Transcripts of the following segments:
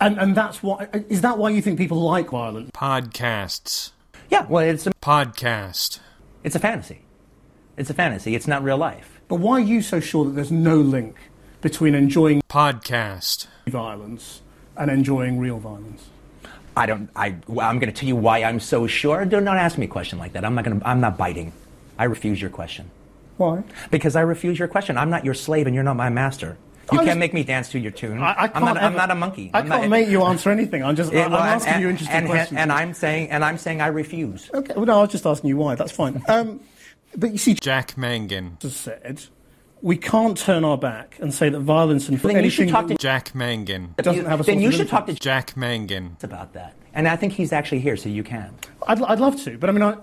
And and that's why is that why you think people like violence? Podcasts. Yeah, well, it's a, Podcast. it's a fantasy. It's a fantasy. It's not real life. But why are you so sure that there's no link between enjoying Podcast. violence and enjoying real violence? I don't. I. Well, I'm going to tell you why I'm so sure. Do not ask me a question like that. I'm not going to. I'm not biting. I refuse your question Why? because I refuse your question. I'm not your slave and you're not my master. You I can't just- make me dance to your tune. I, I am can't not. I'm not a monkey. I I'm can't not, make you answer anything. I'm just. Yeah, I'm well, asking and, you interesting and, questions. And I'm saying. And I'm saying I refuse. okay. Well, no, I was just asking you why. That's fine. Um, but you see, Jack Mangan. has said we can't turn our back and say that violence and Then you should talk to. Jack Mangan. doesn't you- have a then you should talk to. Jack Mangan. about that. And I think he's actually here, so you can. I'd, I'd love to, but I mean, I,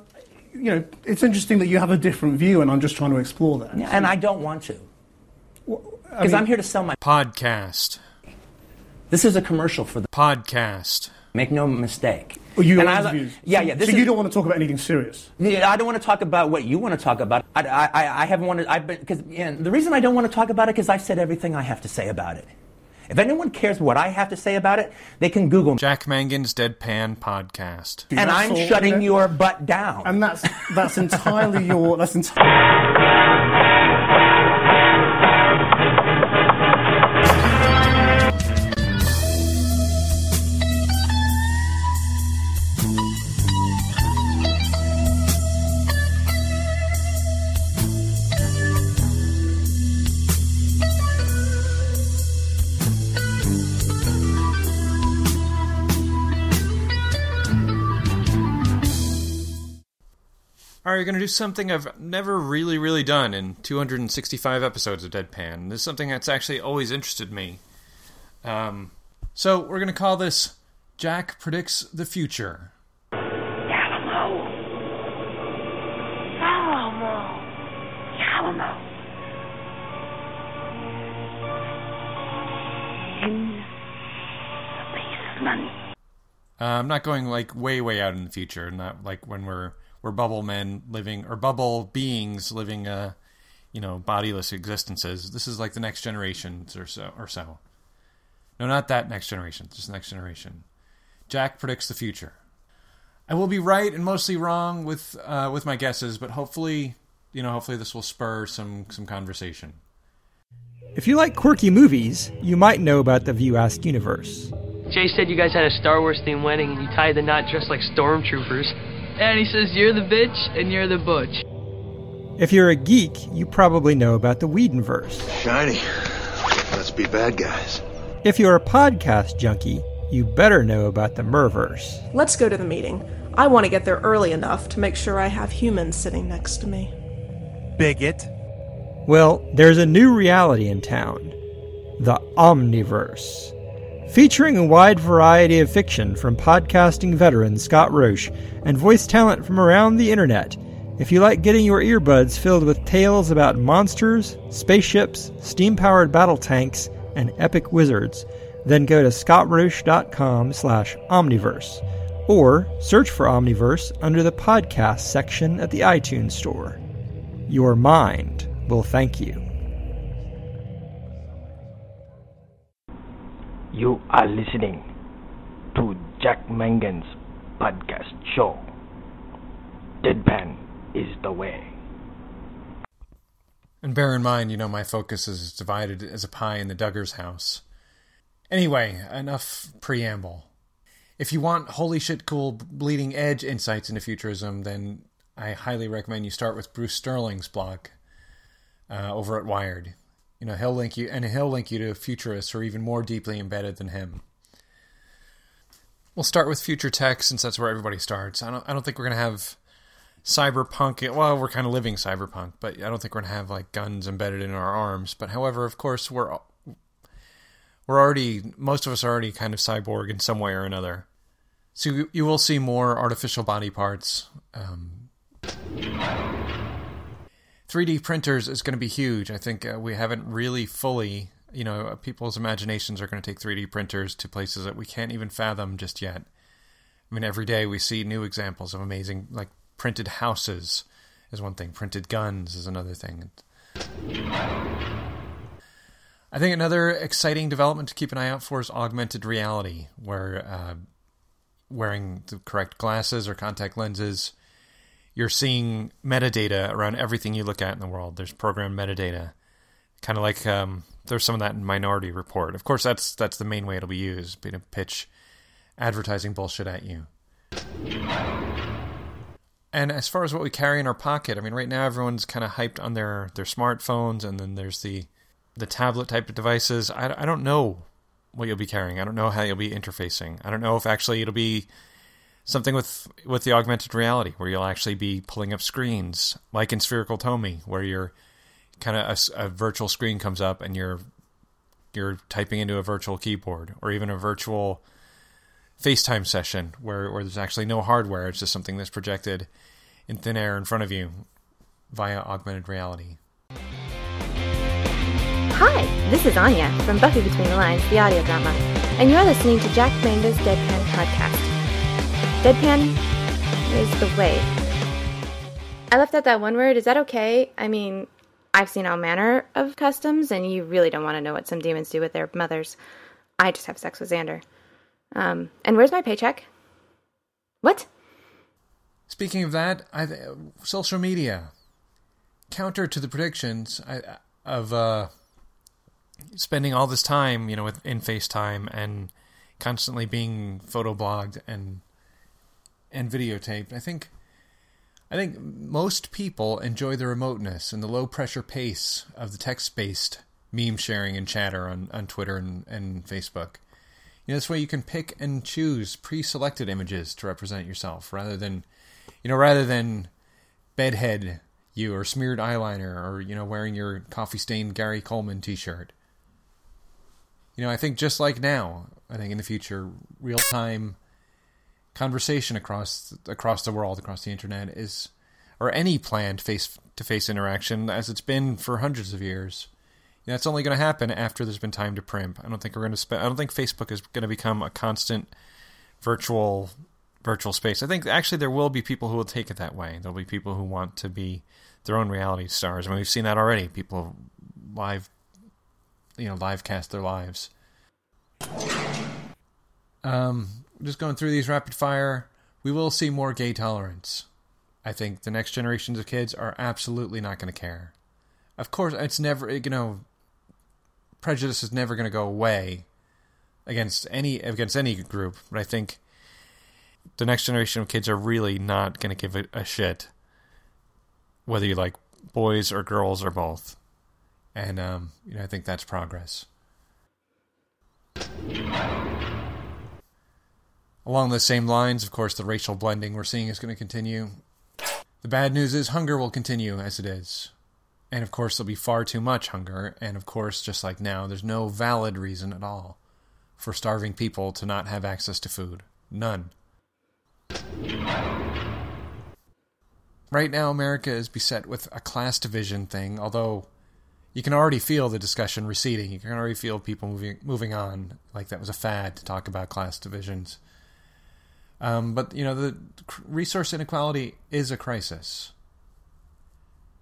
you know, it's interesting that you have a different view, and I'm just trying to explore that. Yeah, and I don't want to I because I'm here to sell my. Podcast. This is a commercial for the. Podcast. Make no mistake. Well, you And I- views. Yeah, yeah. This so is, you don't want to talk about anything serious. Yeah, I don't want to talk about what you want to talk about. I, I, I haven't wanted. I've been because the reason I don't want to talk about it because I've said everything I have to say about it. If anyone cares what I have to say about it, they can Google. Jack Mangan's Deadpan Podcast. And I'm all, shutting your butt down. And that's that's entirely your. That's entirely. We're going to do something I've never really, really done in 265 episodes of Deadpan. This is something that's actually always interested me. Um, so we're going to call this Jack Predicts the Future. Alamo. Alamo. Alamo. In the basement. Uh, I'm not going like way, way out in the future. Not like when we're we're bubble men living or bubble beings living, uh, you know, bodiless existences. This is like the next generation or so or so. No, not that next generation. Just next generation. Jack predicts the future. I will be right and mostly wrong with uh, with my guesses, but hopefully, you know, hopefully this will spur some some conversation. If you like quirky movies, you might know about the View Askew universe. Jay said you guys had a Star Wars themed wedding and you tied the knot dressed like stormtroopers. And he says you're the bitch and you're the butch. If you're a geek, you probably know about the Whedonverse. Shiny. Let's be bad guys. If you're a podcast junkie, you better know about the Murverse. Let's go to the meeting. I want to get there early enough to make sure I have humans sitting next to me. Bigot. Well, there's a new reality in town the Omniverse. Featuring a wide variety of fiction from podcasting veteran Scott Roche and voice talent from around the internet. If you like getting your earbuds filled with tales about monsters, spaceships, steam powered battle tanks, and epic wizards, then go to scottroche.com slash omniverse or search for Omniverse under the podcast section at the iTunes Store. Your mind will thank you. You are listening to Jack Mangan's podcast show. Deadpan is the way. And bear in mind, you know, my focus is divided as a pie in the Duggar's house. Anyway, enough preamble. If you want holy shit cool bleeding edge insights into futurism, then I highly recommend you start with Bruce Sterling's blog uh, over at Wired. You know, he'll link you, and he'll link you to futurists who are even more deeply embedded than him. We'll start with future tech since that's where everybody starts. I don't, I don't think we're gonna have cyberpunk. Well, we're kind of living cyberpunk, but I don't think we're gonna have like guns embedded in our arms. But however, of course, we're we're already most of us are already kind of cyborg in some way or another. So you, you will see more artificial body parts. Um, 3D printers is going to be huge. I think uh, we haven't really fully, you know, uh, people's imaginations are going to take 3D printers to places that we can't even fathom just yet. I mean, every day we see new examples of amazing, like printed houses is one thing, printed guns is another thing. I think another exciting development to keep an eye out for is augmented reality, where uh, wearing the correct glasses or contact lenses, you're seeing metadata around everything you look at in the world. There's program metadata, kind of like um, there's some of that in Minority Report. Of course, that's that's the main way it'll be used, be to pitch advertising bullshit at you. And as far as what we carry in our pocket, I mean, right now everyone's kind of hyped on their their smartphones, and then there's the the tablet type of devices. I, I don't know what you'll be carrying. I don't know how you'll be interfacing. I don't know if actually it'll be something with with the augmented reality where you'll actually be pulling up screens like in Spherical Tomy, where you're kind of a, a virtual screen comes up and you're you're typing into a virtual keyboard, or even a virtual FaceTime session where, where there's actually no hardware, it's just something that's projected in thin air in front of you via augmented reality. Hi, this is Anya from Buffy Between the Lines, the audio drama, and you're listening to Jack Mangan's Deadpan podcast. Deadpan is the way. I left out that one word. Is that okay? I mean, I've seen all manner of customs, and you really don't want to know what some demons do with their mothers. I just have sex with Xander. Um, and where's my paycheck? What? Speaking of that, I, social media counter to the predictions of uh, spending all this time, you know, with, in FaceTime and constantly being photoblogged and and videotaped. I think I think most people enjoy the remoteness and the low pressure pace of the text based meme sharing and chatter on, on Twitter and, and Facebook. You know, this way you can pick and choose pre-selected images to represent yourself, rather than, you know, rather than bedhead you or smeared eyeliner or you know wearing your coffee stained Gary Coleman T-shirt. You know, I think just like now, I think in the future, real time conversation across across the world, across the internet is, or any planned face to face interaction, as it's been for hundreds of years, that's only going to happen after there's been time to primp. I don't think we're going to spend. I don't think Facebook is going to become a constant virtual virtual space. I think actually there will be people who will take it that way. There'll be people who want to be their own reality stars. I mean, we've seen that already. People live, you know, live cast their lives. Um, just going through these rapid fire. We will see more gay tolerance. I think the next generations of kids are absolutely not going to care. Of course, it's never you know prejudice is never going to go away against any against any group, but I think the next generation of kids are really not going to give a, a shit whether you like boys or girls or both, and um, you know I think that's progress. Along the same lines, of course, the racial blending we're seeing is going to continue. The bad news is hunger will continue as it is. And of course, there'll be far too much hunger. And of course, just like now, there's no valid reason at all for starving people to not have access to food. None. Right now, America is beset with a class division thing, although you can already feel the discussion receding. You can already feel people moving moving on, like that was a fad to talk about class divisions. Um, but you know, the resource inequality is a crisis.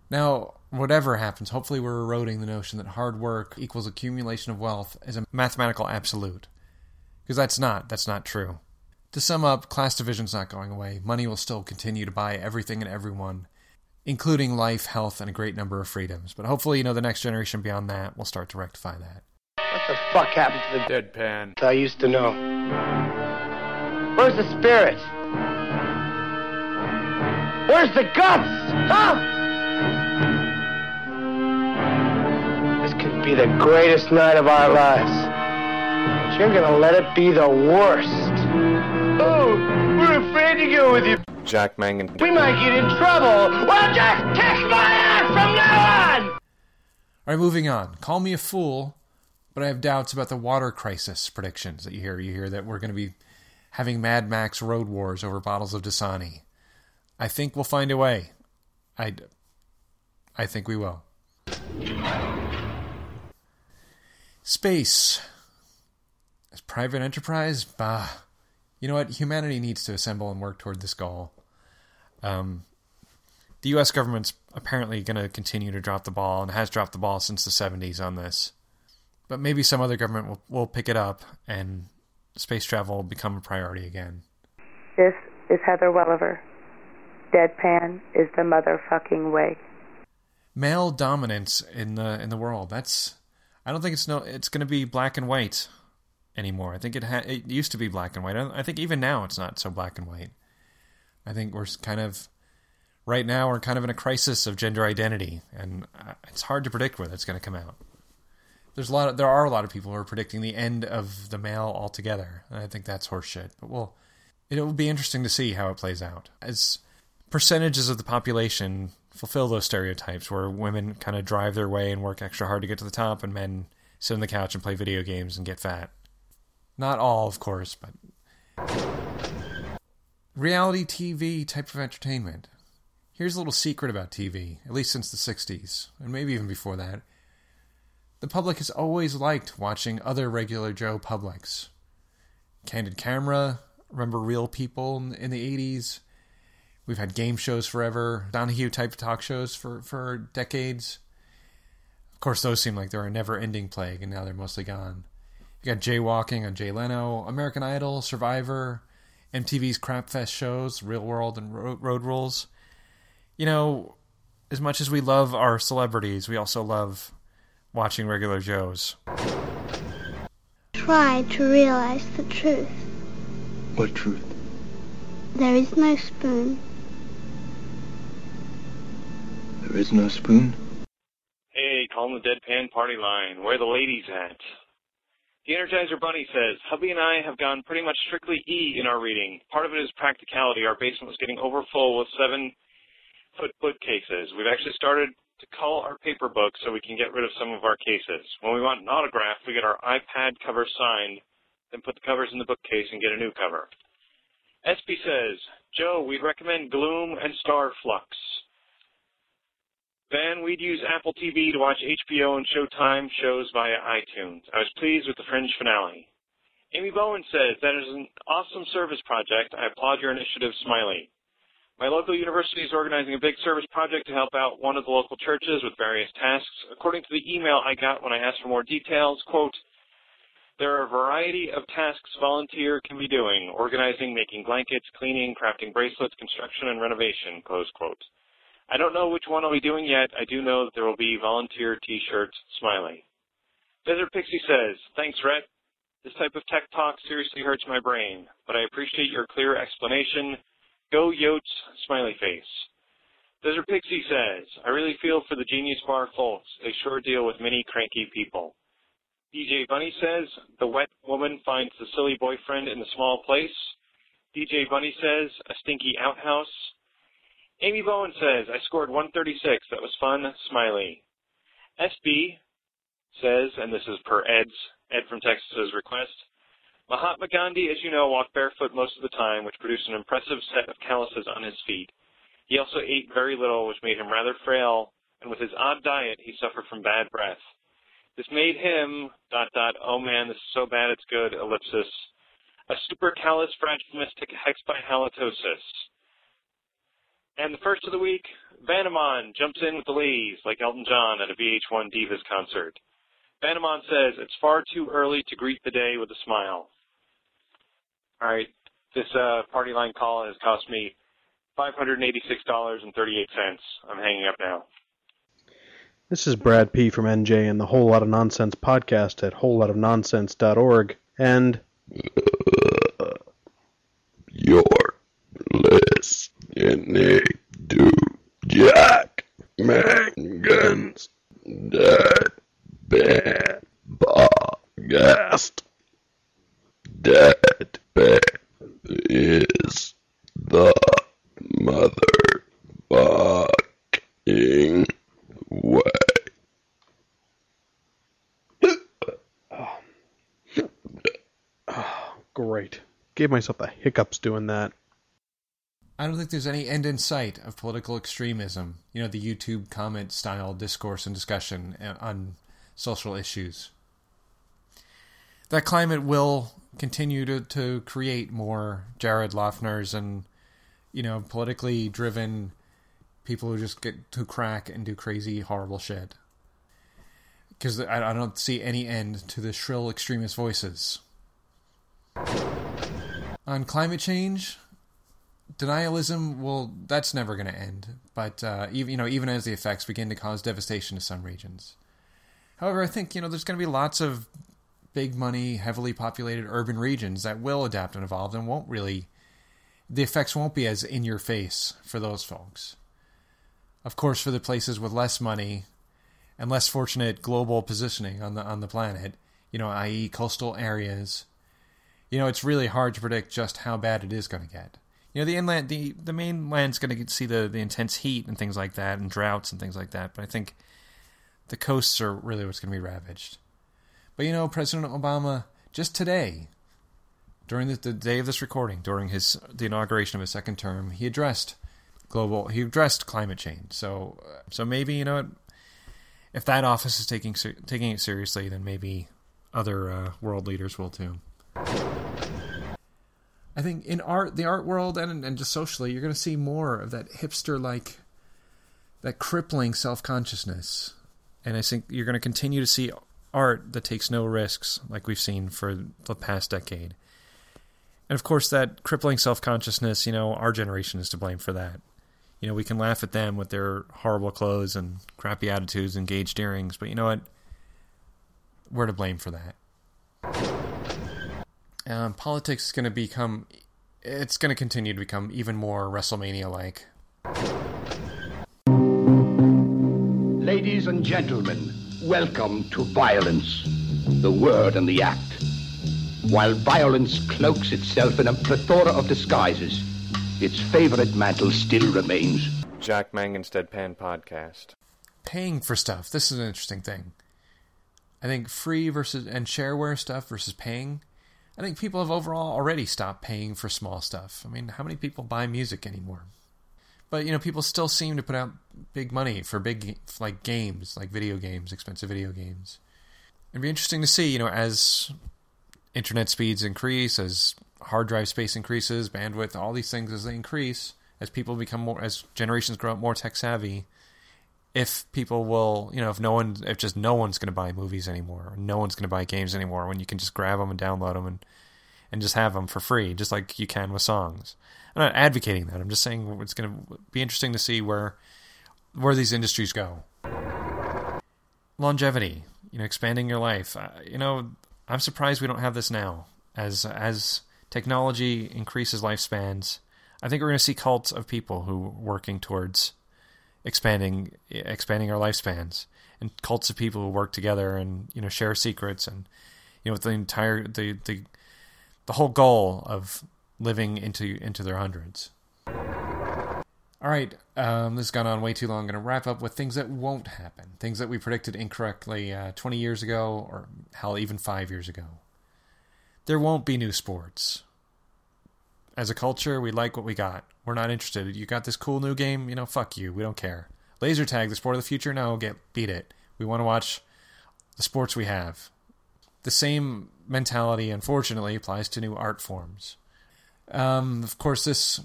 Now, whatever happens, hopefully we're eroding the notion that hard work equals accumulation of wealth as a mathematical absolute. Because that's not. That's not true. To sum up, class division's not going away. Money will still continue to buy everything and everyone, including life, health, and a great number of freedoms. But hopefully, you know, the next generation beyond that will start to rectify that. What the fuck happened to the deadpan? I used to know. Where's the spirit? Where's the guts? Huh? This could be the greatest night of our lives. But you're gonna let it be the worst. Oh, we're afraid to go with you. Jack Mangan. We might get in trouble. Well, just kick my ass from now on! All right, moving on. Call me a fool, but I have doubts about the water crisis predictions that you hear. You hear that we're going to be having Mad Max road wars over bottles of Dasani. I think we'll find a way. I, I think we will. Space. As private enterprise? Bah. You know what? Humanity needs to assemble and work toward this goal. Um, the U.S. government's apparently going to continue to drop the ball and has dropped the ball since the 70s on this. But maybe some other government will, will pick it up and space travel will become a priority again. This is Heather Welliver. Deadpan is the motherfucking way. Male dominance in the in the world. That's I don't think it's no it's going to be black and white anymore. I think it ha- it used to be black and white. I, I think even now it's not so black and white. I think we're kind of right now we're kind of in a crisis of gender identity, and uh, it's hard to predict where that's going to come out. There's a lot. Of, there are a lot of people who are predicting the end of the male altogether, and I think that's horseshit. But well, it will be interesting to see how it plays out as percentages of the population fulfill those stereotypes, where women kind of drive their way and work extra hard to get to the top, and men sit on the couch and play video games and get fat. Not all, of course, but reality TV type of entertainment. Here's a little secret about TV, at least since the 60s, and maybe even before that. The public has always liked watching other regular Joe publics. Candid Camera, remember Real People in the 80s? We've had game shows forever, Donahue type talk shows for, for decades. Of course, those seem like they're a never ending plague, and now they're mostly gone. You got jaywalking on Jay Leno, American Idol, Survivor, MTV's Crapfest shows, Real World, and Road Rules you know, as much as we love our celebrities, we also love watching regular Joes. Try to realize the truth. What truth? There is no spoon. There is no spoon? Hey, calling the deadpan party line. Where the ladies at? The Energizer Bunny says, Hubby and I have gone pretty much strictly E in our reading. Part of it is practicality. Our basement was getting overfull with seven foot bookcases. We've actually started to cull our paper books so we can get rid of some of our cases. When we want an autograph, we get our iPad cover signed, then put the covers in the bookcase and get a new cover. SB says, Joe, we'd recommend Gloom and Star Fluxx. Then we'd use Apple TV to watch HBO and Showtime shows via iTunes. I was pleased with the Fringe finale. Amy Bowen says, that is an awesome service project. I applaud your initiative, Smiley. My local university is organizing a big service project to help out one of the local churches with various tasks. According to the email I got when I asked for more details, quote, there are a variety of tasks volunteer can be doing, organizing, making blankets, cleaning, crafting bracelets, construction, and renovation, close quote. I don't know which one I'll be doing yet. I do know that there will be volunteer t-shirts, smiley. Desert Pixie says, thanks, Rhett. This type of tech talk seriously hurts my brain, but I appreciate your clear explanation Go Yotes, smiley face. Desert Pixie says, I really feel for the Genius Bar folks. They sure deal with many cranky people. DJ Bunny says, the wet woman finds the silly boyfriend in the small place. DJ Bunny says, a stinky outhouse. Amy Bowen says, I scored 136. That was fun. Smiley. SB says, and this is per Ed's, Ed from Texas's request, Mahatma Gandhi, as you know, walked barefoot most of the time, which produced an impressive set of calluses on his feet. He also ate very little, which made him rather frail, and with his odd diet, he suffered from bad breath. This made him, dot dot, oh man, this is so bad it's good, ellipsis, a supercalifragilistic hexbihalitosis. And the first of the week, Vanamon jumps in with the ladies, like Elton John at a VH1 Divas concert. Vanamon says, it's far too early to greet the day with a smile. All right, this uh, party line call has cost me $586.38. I'm hanging up now. This is Brad P. from NJ and the Whole Lot of Nonsense podcast at wholelotofnonsense.org. And you're listening to Jack Mangan's Dead Bad Podcast. Dead Bad is the motherfucking way. Great. Gave myself the hiccups doing that. I don't think there's any end in sight of political extremism. You know, the YouTube comment style discourse and discussion uh, on social issues. That climate will continue to, to create more Jared Loughner's and, you know, politically driven people who just get to crack and do crazy, horrible shit. because I don't see any end to the shrill extremist voices. On climate change, denialism well that's never going to end but uh, even you know even as the effects begin to cause devastation to some regions however i think you know there's going to be lots of big money heavily populated urban regions that will adapt and evolve and won't really the effects won't be as in your face for those folks of course for the places with less money and less fortunate global positioning on the on the planet you know i.e. coastal areas you know it's really hard to predict just how bad it is going to get. You know the inland the the mainland's going to see the the intense heat and things like that and droughts and things like that but i think the coasts are really what's going to be ravaged. But you know president obama just today during the, the day of this recording during his the inauguration of his second term he addressed global he addressed climate change. So so maybe you know if that office is taking taking it seriously then maybe other uh, world leaders will too I think in art, the art world, and and just socially, you're going to see more of that hipster like, that crippling self consciousness, and I think you're going to continue to see art that takes no risks, like we've seen for the past decade. And of course, that crippling self consciousness, you know, our generation is to blame for that. You know, we can laugh at them with their horrible clothes and crappy attitudes and gauged earrings, but you know what? We're to blame for that um, politics is going to become it's going to continue to become even more WrestleMania like. Ladies and gentlemen, welcome to violence, the word and the act. While violence cloaks itself in a plethora of disguises, its favorite mantle still remains. Jack Mangan's Deadpan Podcast. Paying for stuff. This is an interesting thing. I think free versus and shareware stuff versus paying I think people have overall already stopped paying for small stuff. I mean, how many people buy music anymore? But you know, people still seem to put out big money for big like games, like video games, expensive video games. It'd be interesting to see, you know, as internet speeds increase, as hard drive space increases, bandwidth, all these things as they increase, as people become more, as generations grow up more tech savvy, if people will, you know, if no one, if just no one's going to buy movies anymore, or no one's going to buy games anymore, when you can just grab them and download them and and just have them for free, just like you can with songs. I'm not advocating that. I'm just saying it's going to be interesting to see where where these industries go. Longevity, you know, expanding your life. You know, I'm surprised we don't have this now. As as technology increases lifespans, I think we're going to see cults of people who working towards expanding expanding our lifespans and cults of people who work together and you know share secrets and you know the entire the the the whole goal of living into into their hundreds. All right, um, this has gone on way too long. I'm going to wrap up with things that won't happen, things that we predicted incorrectly uh, 20 years ago, or hell, even five years ago. There won't be new sports. As a culture, we like what we got. We're not interested. You got this cool new game, you know, fuck you. We don't care. Laser tag, the sport of the future, no, get beat it. We want to watch the sports we have. The same mentality, unfortunately, applies to new art forms. Um, of course, this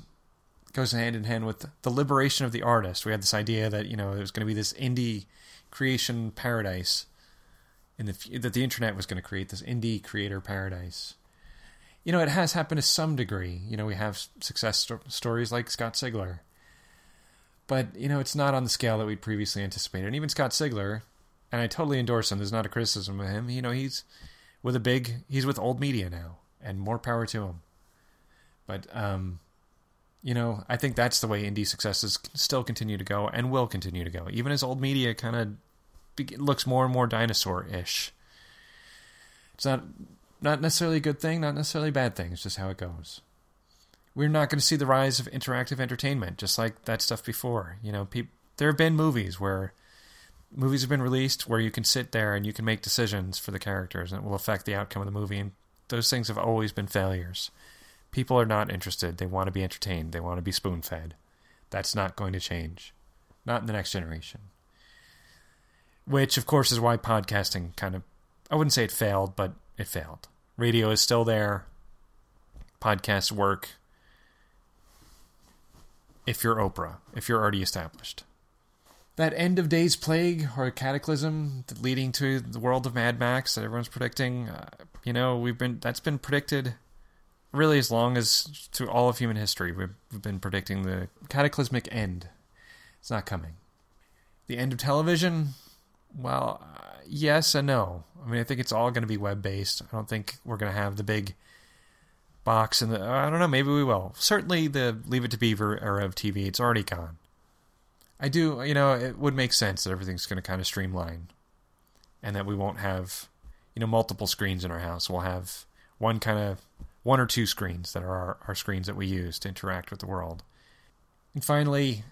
goes hand in hand with the liberation of the artist. We had this idea that you know there was going to be this indie creation paradise, in the that the internet was going to create this indie creator paradise you know, it has happened to some degree. You know, we have success sto- stories like Scott Sigler. But, you know, it's not on the scale that we'd previously anticipated. And even Scott Sigler, and I totally endorse him, there's not a criticism of him. You know, he's with a big, he's with old media now, and more power to him. But, um, you know, I think that's the way indie successes still continue to go and will continue to go, even as old media kind of be- looks more and more dinosaur ish. It's not not necessarily a good thing, not necessarily a bad thing. It's just how it goes. We're not going to see the rise of interactive entertainment, just like that stuff before. You know, pe- there have been movies where movies have been released where you can sit there and you can make decisions for the characters, and it will affect the outcome of the movie. And those things have always been failures. People are not interested. They want to be entertained. They want to be spoon fed. That's not going to change. Not in the next generation. Which, of course, is why podcasting kind of, I wouldn't say it failed, but it failed. Radio is still there. Podcasts work if you're Oprah, if you're already established. that end of days plague or a cataclysm leading to the world of Mad Max that everyone's predicting, uh, you know, we've been that's been predicted really as long as to all of human history. We've, we've been predicting the cataclysmic end. It's not coming. The end of television, well, yes and no. I mean, I think it's all going to be web based. I don't think we're going to have the big box and the. I don't know. Maybe we will. Certainly, the Leave It to Beaver era of TV. It's already gone. I do, you know, it would make sense that everything's going to kind of streamline, and that we won't have, you know, multiple screens in our house. We'll have one kind of one or two screens that are our, our screens that we use to interact with the world. And finally,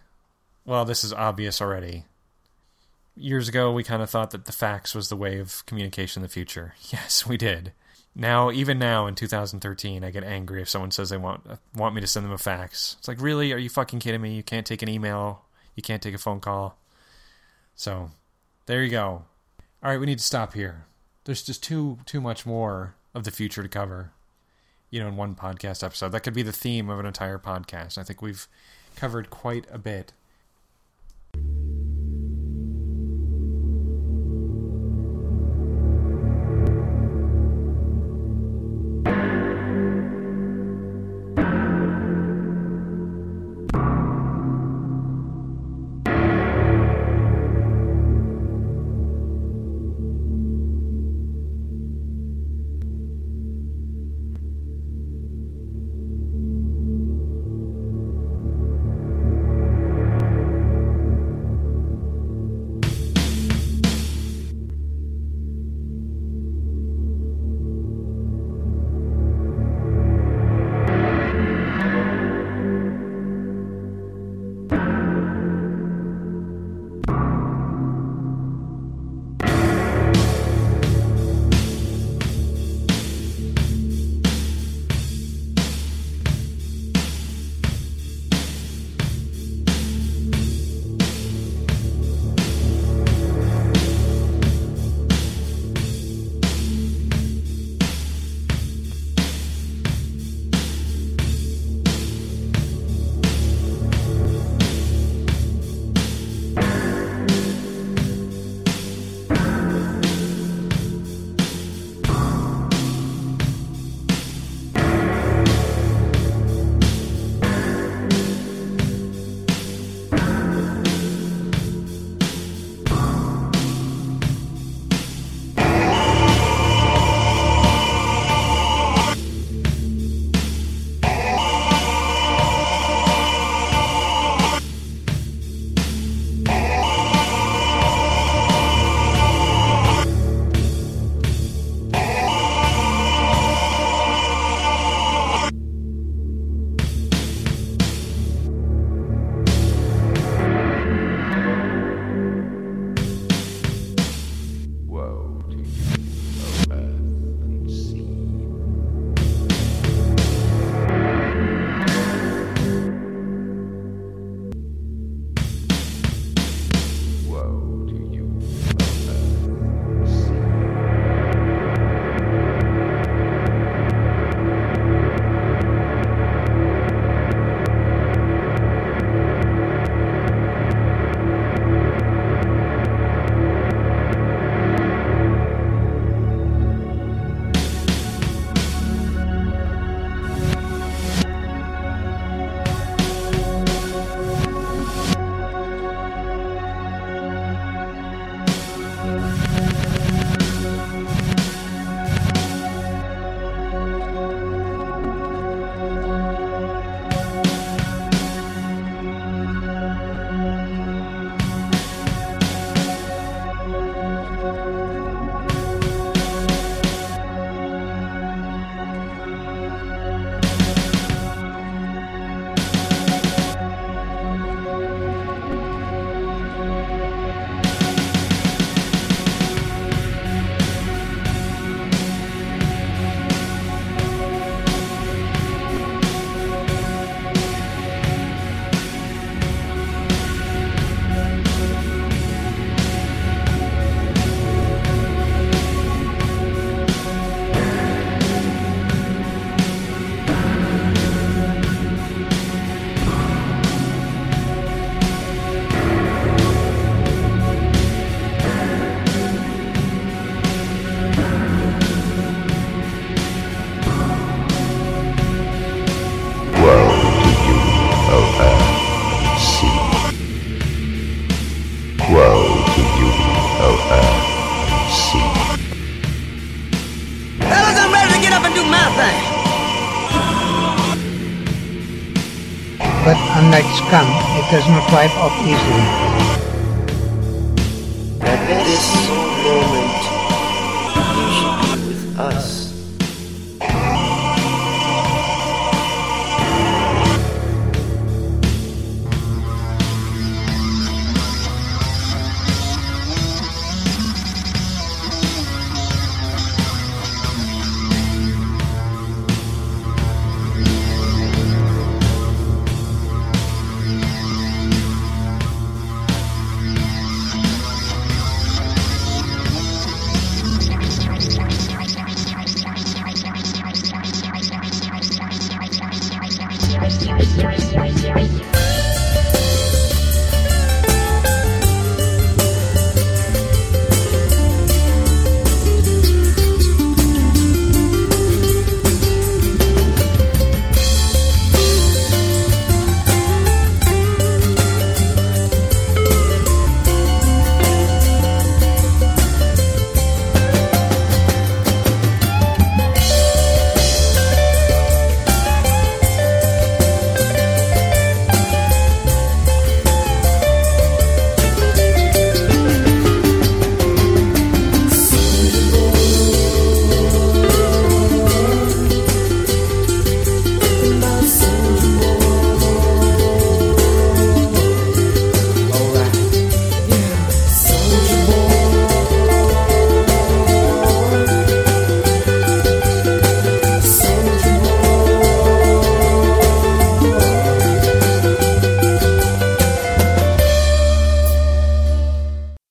well, this is obvious already. Years ago, we kind of thought that the fax was the way of communication in the future. Yes, we did. Now, even now in 2013, I get angry if someone says they want want me to send them a fax. It's like, really? Are you fucking kidding me? You can't take an email you can't take a phone call. So, there you go. All right, we need to stop here. There's just too too much more of the future to cover. You know, in one podcast episode, that could be the theme of an entire podcast. I think we've covered quite a bit. Does not wipe off easily. At this moment, you should be with us.